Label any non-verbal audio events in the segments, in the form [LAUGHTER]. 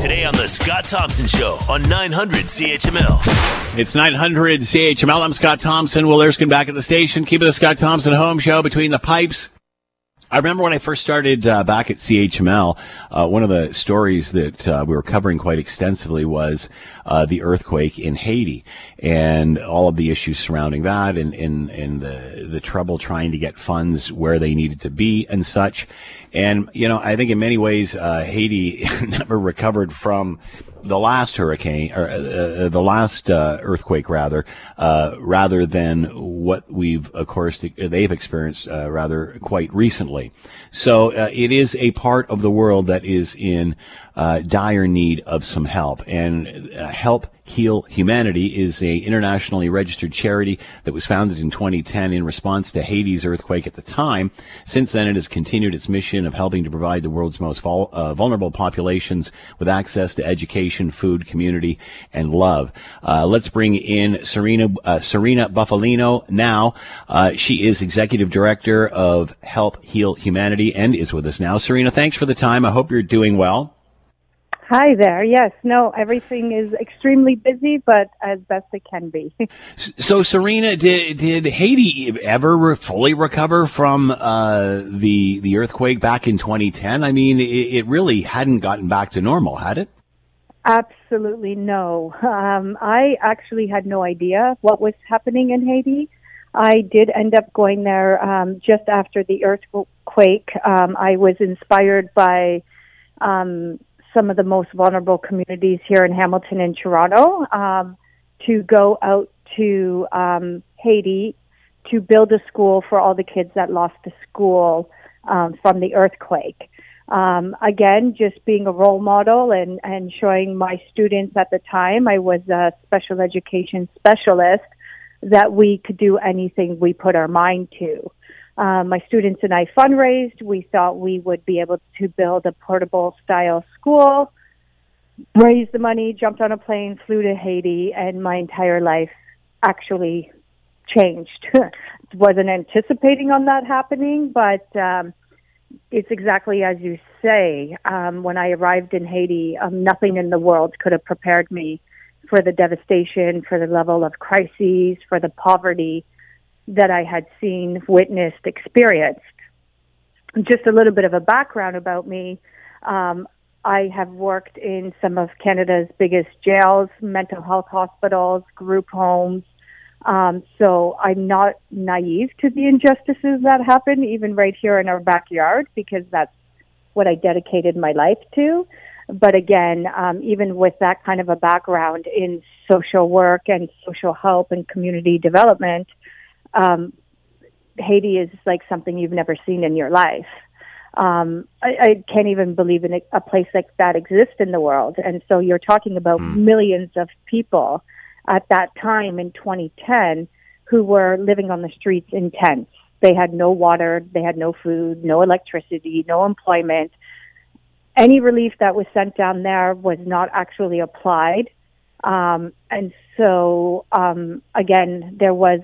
Today on The Scott Thompson Show on 900 CHML. It's 900 CHML. I'm Scott Thompson. Will Erskine back at the station. Keeping the Scott Thompson Home Show between the pipes. I remember when I first started uh, back at CHML, uh, one of the stories that uh, we were covering quite extensively was uh, the earthquake in Haiti and all of the issues surrounding that and, and, and the, the trouble trying to get funds where they needed to be and such. And, you know, I think in many ways, uh, Haiti [LAUGHS] never recovered from the last hurricane or uh, uh, the last uh, earthquake rather uh, rather than what we've of course they've experienced rather quite recently so uh, it is a part of the world that is in dire need of some help and help Heal Humanity is a internationally registered charity that was founded in 2010 in response to Haiti's earthquake at the time. Since then, it has continued its mission of helping to provide the world's most vul- uh, vulnerable populations with access to education, food, community, and love. Uh, let's bring in Serena uh, Serena Buffalino now. Uh, she is executive director of Help Heal Humanity and is with us now. Serena, thanks for the time. I hope you're doing well. Hi there. Yes, no, everything is extremely busy, but as best it can be. [LAUGHS] so, Serena, did did Haiti ever fully recover from uh, the the earthquake back in 2010? I mean, it, it, really hadn't gotten back to normal, had it? Absolutely no. Um, I actually had no idea what was happening in Haiti. I did end up going there um, just after the earthquake. Um, I was inspired by um, some of the most vulnerable communities here in Hamilton and Toronto um, to go out to um, Haiti to build a school for all the kids that lost the school um, from the earthquake. Um, again, just being a role model and, and showing my students at the time, I was a special education specialist, that we could do anything we put our mind to. Um, my students and I fundraised. We thought we would be able to build a portable style school, raised the money, jumped on a plane, flew to Haiti, and my entire life actually changed. [LAUGHS] Wasn't anticipating on that happening, but um, it's exactly as you say. Um, when I arrived in Haiti, um, nothing in the world could have prepared me for the devastation, for the level of crises, for the poverty that I had seen, witnessed, experienced. Just a little bit of a background about me. Um, I have worked in some of Canada's biggest jails, mental health hospitals, group homes. Um, so I'm not naive to the injustices that happen, even right here in our backyard, because that's what I dedicated my life to. But again, um, even with that kind of a background in social work and social help and community development, um, Haiti is like something you've never seen in your life. Um, I, I can't even believe in a, a place like that exists in the world. And so you're talking about mm. millions of people at that time in 2010 who were living on the streets in tents. They had no water, they had no food, no electricity, no employment. Any relief that was sent down there was not actually applied. Um, and so, um, again, there was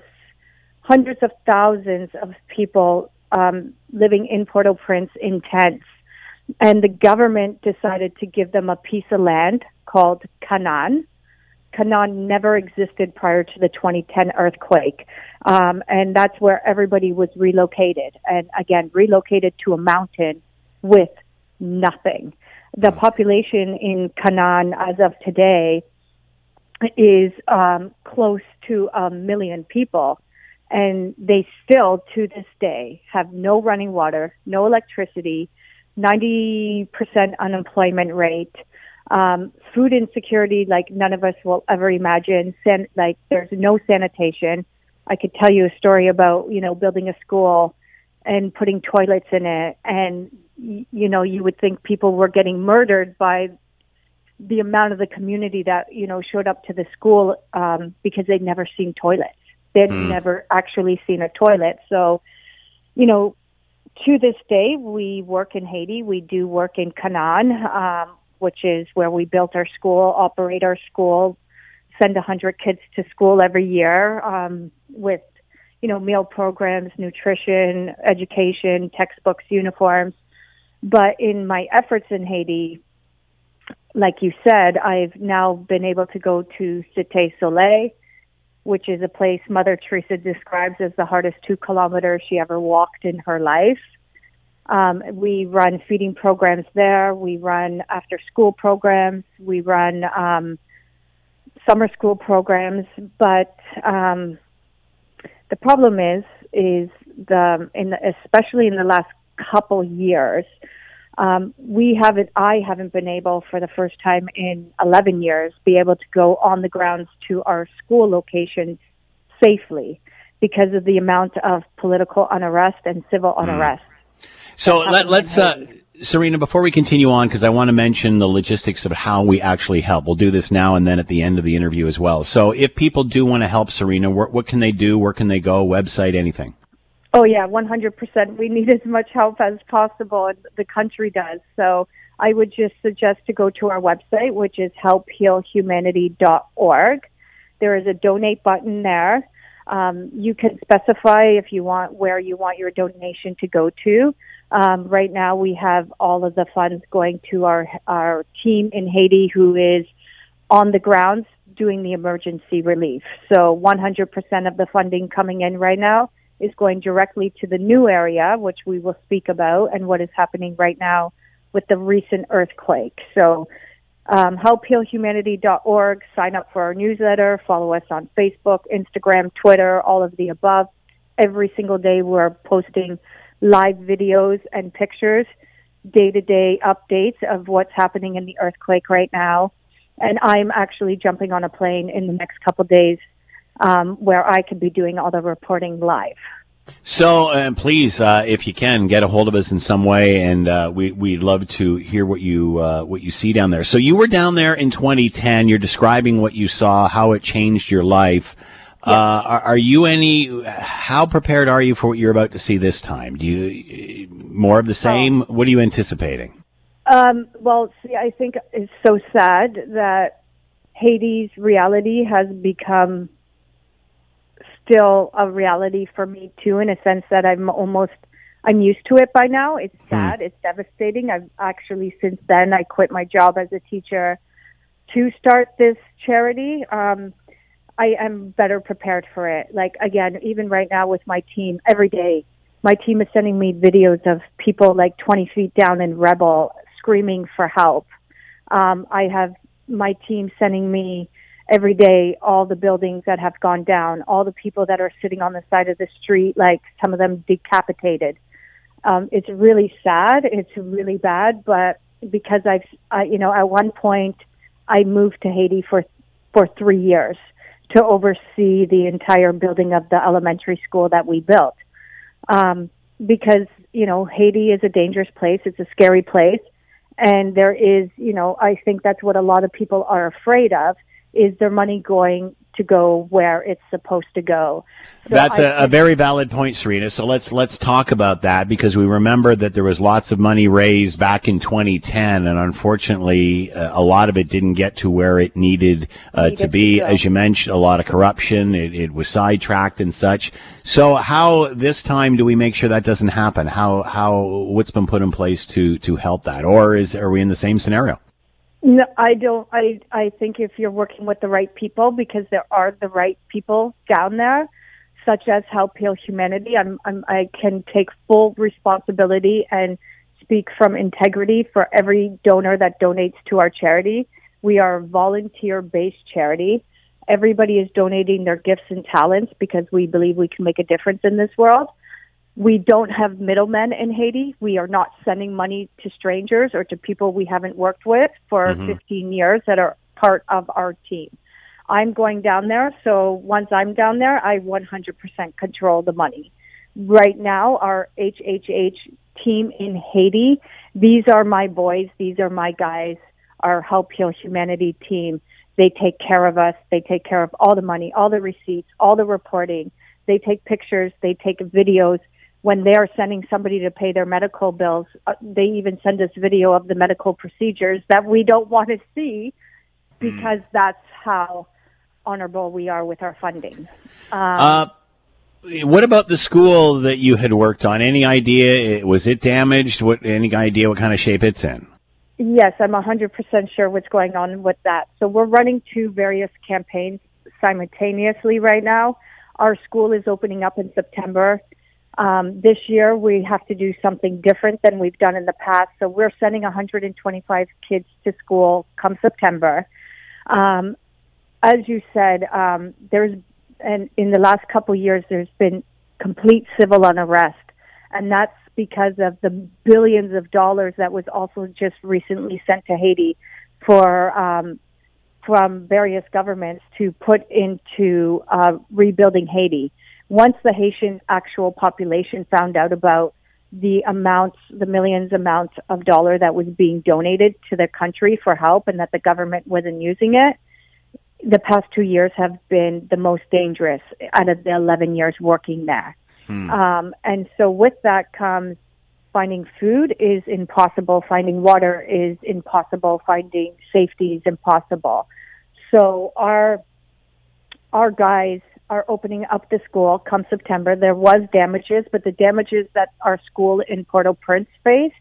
hundreds of thousands of people um, living in Port-au-Prince in tents. And the government decided to give them a piece of land called Canaan. Canaan never existed prior to the 2010 earthquake. Um, and that's where everybody was relocated. And again, relocated to a mountain with nothing. The population in Canaan as of today is um, close to a million people and they still to this day have no running water, no electricity, 90% unemployment rate, um, food insecurity like none of us will ever imagine. San- like there's no sanitation. I could tell you a story about you know building a school and putting toilets in it, and you know you would think people were getting murdered by the amount of the community that you know showed up to the school um, because they'd never seen toilets. They'd mm. never actually seen a toilet. So, you know, to this day, we work in Haiti. We do work in Canaan, um, which is where we built our school, operate our school, send 100 kids to school every year um, with, you know, meal programs, nutrition, education, textbooks, uniforms. But in my efforts in Haiti, like you said, I've now been able to go to Cité Soleil, which is a place Mother Teresa describes as the hardest two kilometers she ever walked in her life. Um, we run feeding programs there. We run after school programs. We run um, summer school programs. But um, the problem is, is the in the, especially in the last couple years, um, we haven't. I haven't been able, for the first time in 11 years, be able to go on the grounds to our school location safely because of the amount of political unrest and civil mm. unrest. So let, us uh, Serena, before we continue on, because I want to mention the logistics of how we actually help. We'll do this now and then at the end of the interview as well. So if people do want to help Serena, what, what can they do? Where can they go? Website, anything? Oh yeah, 100%. We need as much help as possible, and the country does. So I would just suggest to go to our website, which is helphealhumanity.org. There is a donate button there. Um, you can specify if you want where you want your donation to go to. Um, right now, we have all of the funds going to our our team in Haiti, who is on the grounds doing the emergency relief. So, 100% of the funding coming in right now is going directly to the new area, which we will speak about, and what is happening right now with the recent earthquake. So, um, helphealhumanity.org, sign up for our newsletter, follow us on Facebook, Instagram, Twitter, all of the above. Every single day we're posting live videos and pictures, day to day updates of what's happening in the earthquake right now. And I'm actually jumping on a plane in the next couple days um, where I could be doing all the reporting live. So, please, uh, if you can, get a hold of us in some way, and uh, we we'd love to hear what you uh, what you see down there. So, you were down there in 2010. You're describing what you saw, how it changed your life. Uh, are, are, you any? How prepared are you for what you're about to see this time? Do you more of the same? Oh. What are you anticipating? Um, well, see, I think it's so sad that Haiti's reality has become still a reality for me too, in a sense that I'm almost I'm used to it by now. It's hmm. sad. It's devastating. I've actually since then I quit my job as a teacher to start this charity. Um, I am better prepared for it. Like again, even right now with my team, every day, my team is sending me videos of people like 20 feet down in Rebel screaming for help. Um, I have my team sending me every day all the buildings that have gone down, all the people that are sitting on the side of the street, like some of them decapitated. Um, it's really sad. It's really bad, but because I've, I, you know, at one point I moved to Haiti for for three years to oversee the entire building of the elementary school that we built. Um, because you know Haiti is a dangerous place. It's a scary place, and there is, you know, I think that's what a lot of people are afraid of is their money going to go where it's supposed to go. So That's a, a, very valid point, Serena. So let's let's talk about that because we remember that there was lots of money raised back in 2010, and unfortunately, uh, a lot of it didn't get to where it needed, uh, needed to be. To As you mentioned, a lot of corruption. It, it was sidetracked and such. So how this time do we make sure that doesn't happen? How how what's been put in place to to help that, or is are we in the same scenario? No, I don't. I I think if you're working with the right people, because there are the right people down there, such as Help Heal Humanity, I'm, I'm I can take full responsibility and speak from integrity for every donor that donates to our charity. We are a volunteer-based charity. Everybody is donating their gifts and talents because we believe we can make a difference in this world. We don't have middlemen in Haiti. We are not sending money to strangers or to people we haven't worked with for mm-hmm. 15 years that are part of our team. I'm going down there, so once I'm down there, I 100% control the money. Right now, our HHH team in Haiti, these are my boys, these are my guys, our Help Heal Humanity team. They take care of us. They take care of all the money, all the receipts, all the reporting. They take pictures, they take videos when they are sending somebody to pay their medical bills, uh, they even send us video of the medical procedures that we don't want to see because mm. that's how honorable we are with our funding. Um, uh, what about the school that you had worked on? Any idea? Was it damaged? What? Any idea what kind of shape it's in? Yes, I'm 100% sure what's going on with that. So we're running two various campaigns simultaneously right now. Our school is opening up in September. Um, this year, we have to do something different than we've done in the past. So we're sending 125 kids to school come September. Um, as you said, um, there's and in the last couple of years, there's been complete civil unrest, and that's because of the billions of dollars that was also just recently sent to Haiti for um, from various governments to put into uh, rebuilding Haiti. Once the Haitian actual population found out about the amounts, the millions amounts of dollar that was being donated to the country for help and that the government wasn't using it, the past two years have been the most dangerous out of the 11 years working there. Hmm. Um, and so with that comes finding food is impossible, finding water is impossible, finding safety is impossible. So our our guys are opening up the school come September. There was damages, but the damages that our school in Port-au-Prince faced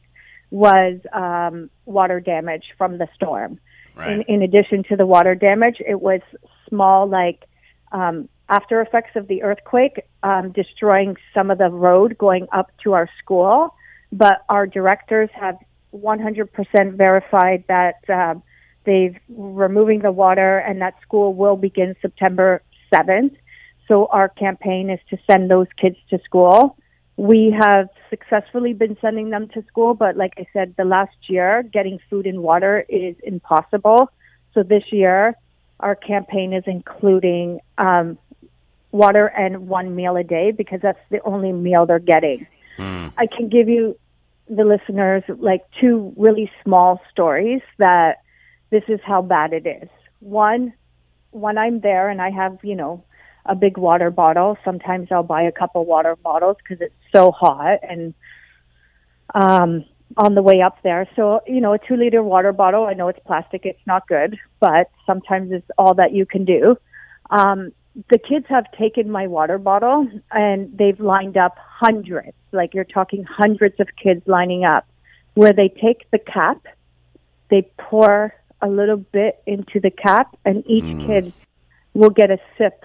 was um, water damage from the storm. Right. In, in addition to the water damage, it was small, like um, after effects of the earthquake, um, destroying some of the road going up to our school. But our directors have 100% verified that uh, they've removing the water, and that school will begin September 7th. So our campaign is to send those kids to school. We have successfully been sending them to school, but like I said, the last year, getting food and water is impossible. So this year, our campaign is including um, water and one meal a day because that's the only meal they're getting. Mm. I can give you the listeners like two really small stories that this is how bad it is. One, when I'm there and I have, you know, a big water bottle. Sometimes I'll buy a couple water bottles because it's so hot and um on the way up there. So, you know, a 2 liter water bottle, I know it's plastic, it's not good, but sometimes it's all that you can do. Um the kids have taken my water bottle and they've lined up hundreds, like you're talking hundreds of kids lining up where they take the cap, they pour a little bit into the cap and each mm. kid will get a sip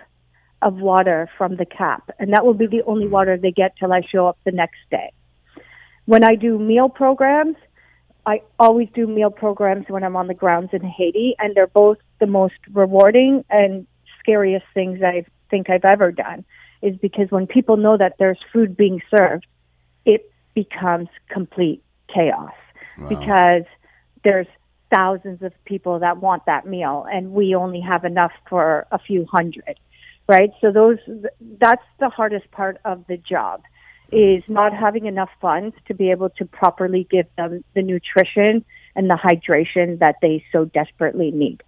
of water from the cap, and that will be the only mm-hmm. water they get till I show up the next day. When I do meal programs, I always do meal programs when I'm on the grounds in Haiti, and they're both the most rewarding and scariest things I think I've ever done. Is because when people know that there's food being served, it becomes complete chaos wow. because there's thousands of people that want that meal, and we only have enough for a few hundred right? So those that's the hardest part of the job is not having enough funds to be able to properly give them the nutrition and the hydration that they so desperately need.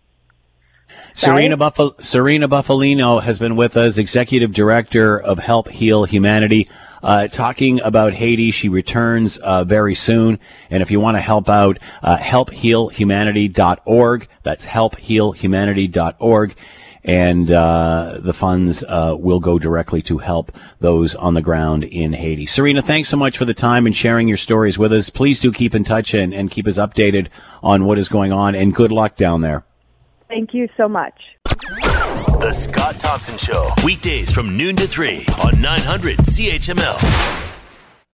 Serena, Buffal- Serena Buffalino has been with us, Executive Director of Help Heal Humanity, uh, talking about Haiti. She returns uh, very soon. And if you want to help out, uh, helphealhumanity.org. That's helphealhumanity.org and uh, the funds uh, will go directly to help those on the ground in Haiti. Serena, thanks so much for the time and sharing your stories with us. Please do keep in touch and, and keep us updated on what is going on, and good luck down there. Thank you so much. The Scott Thompson Show, weekdays from noon to 3 on 900 CHML.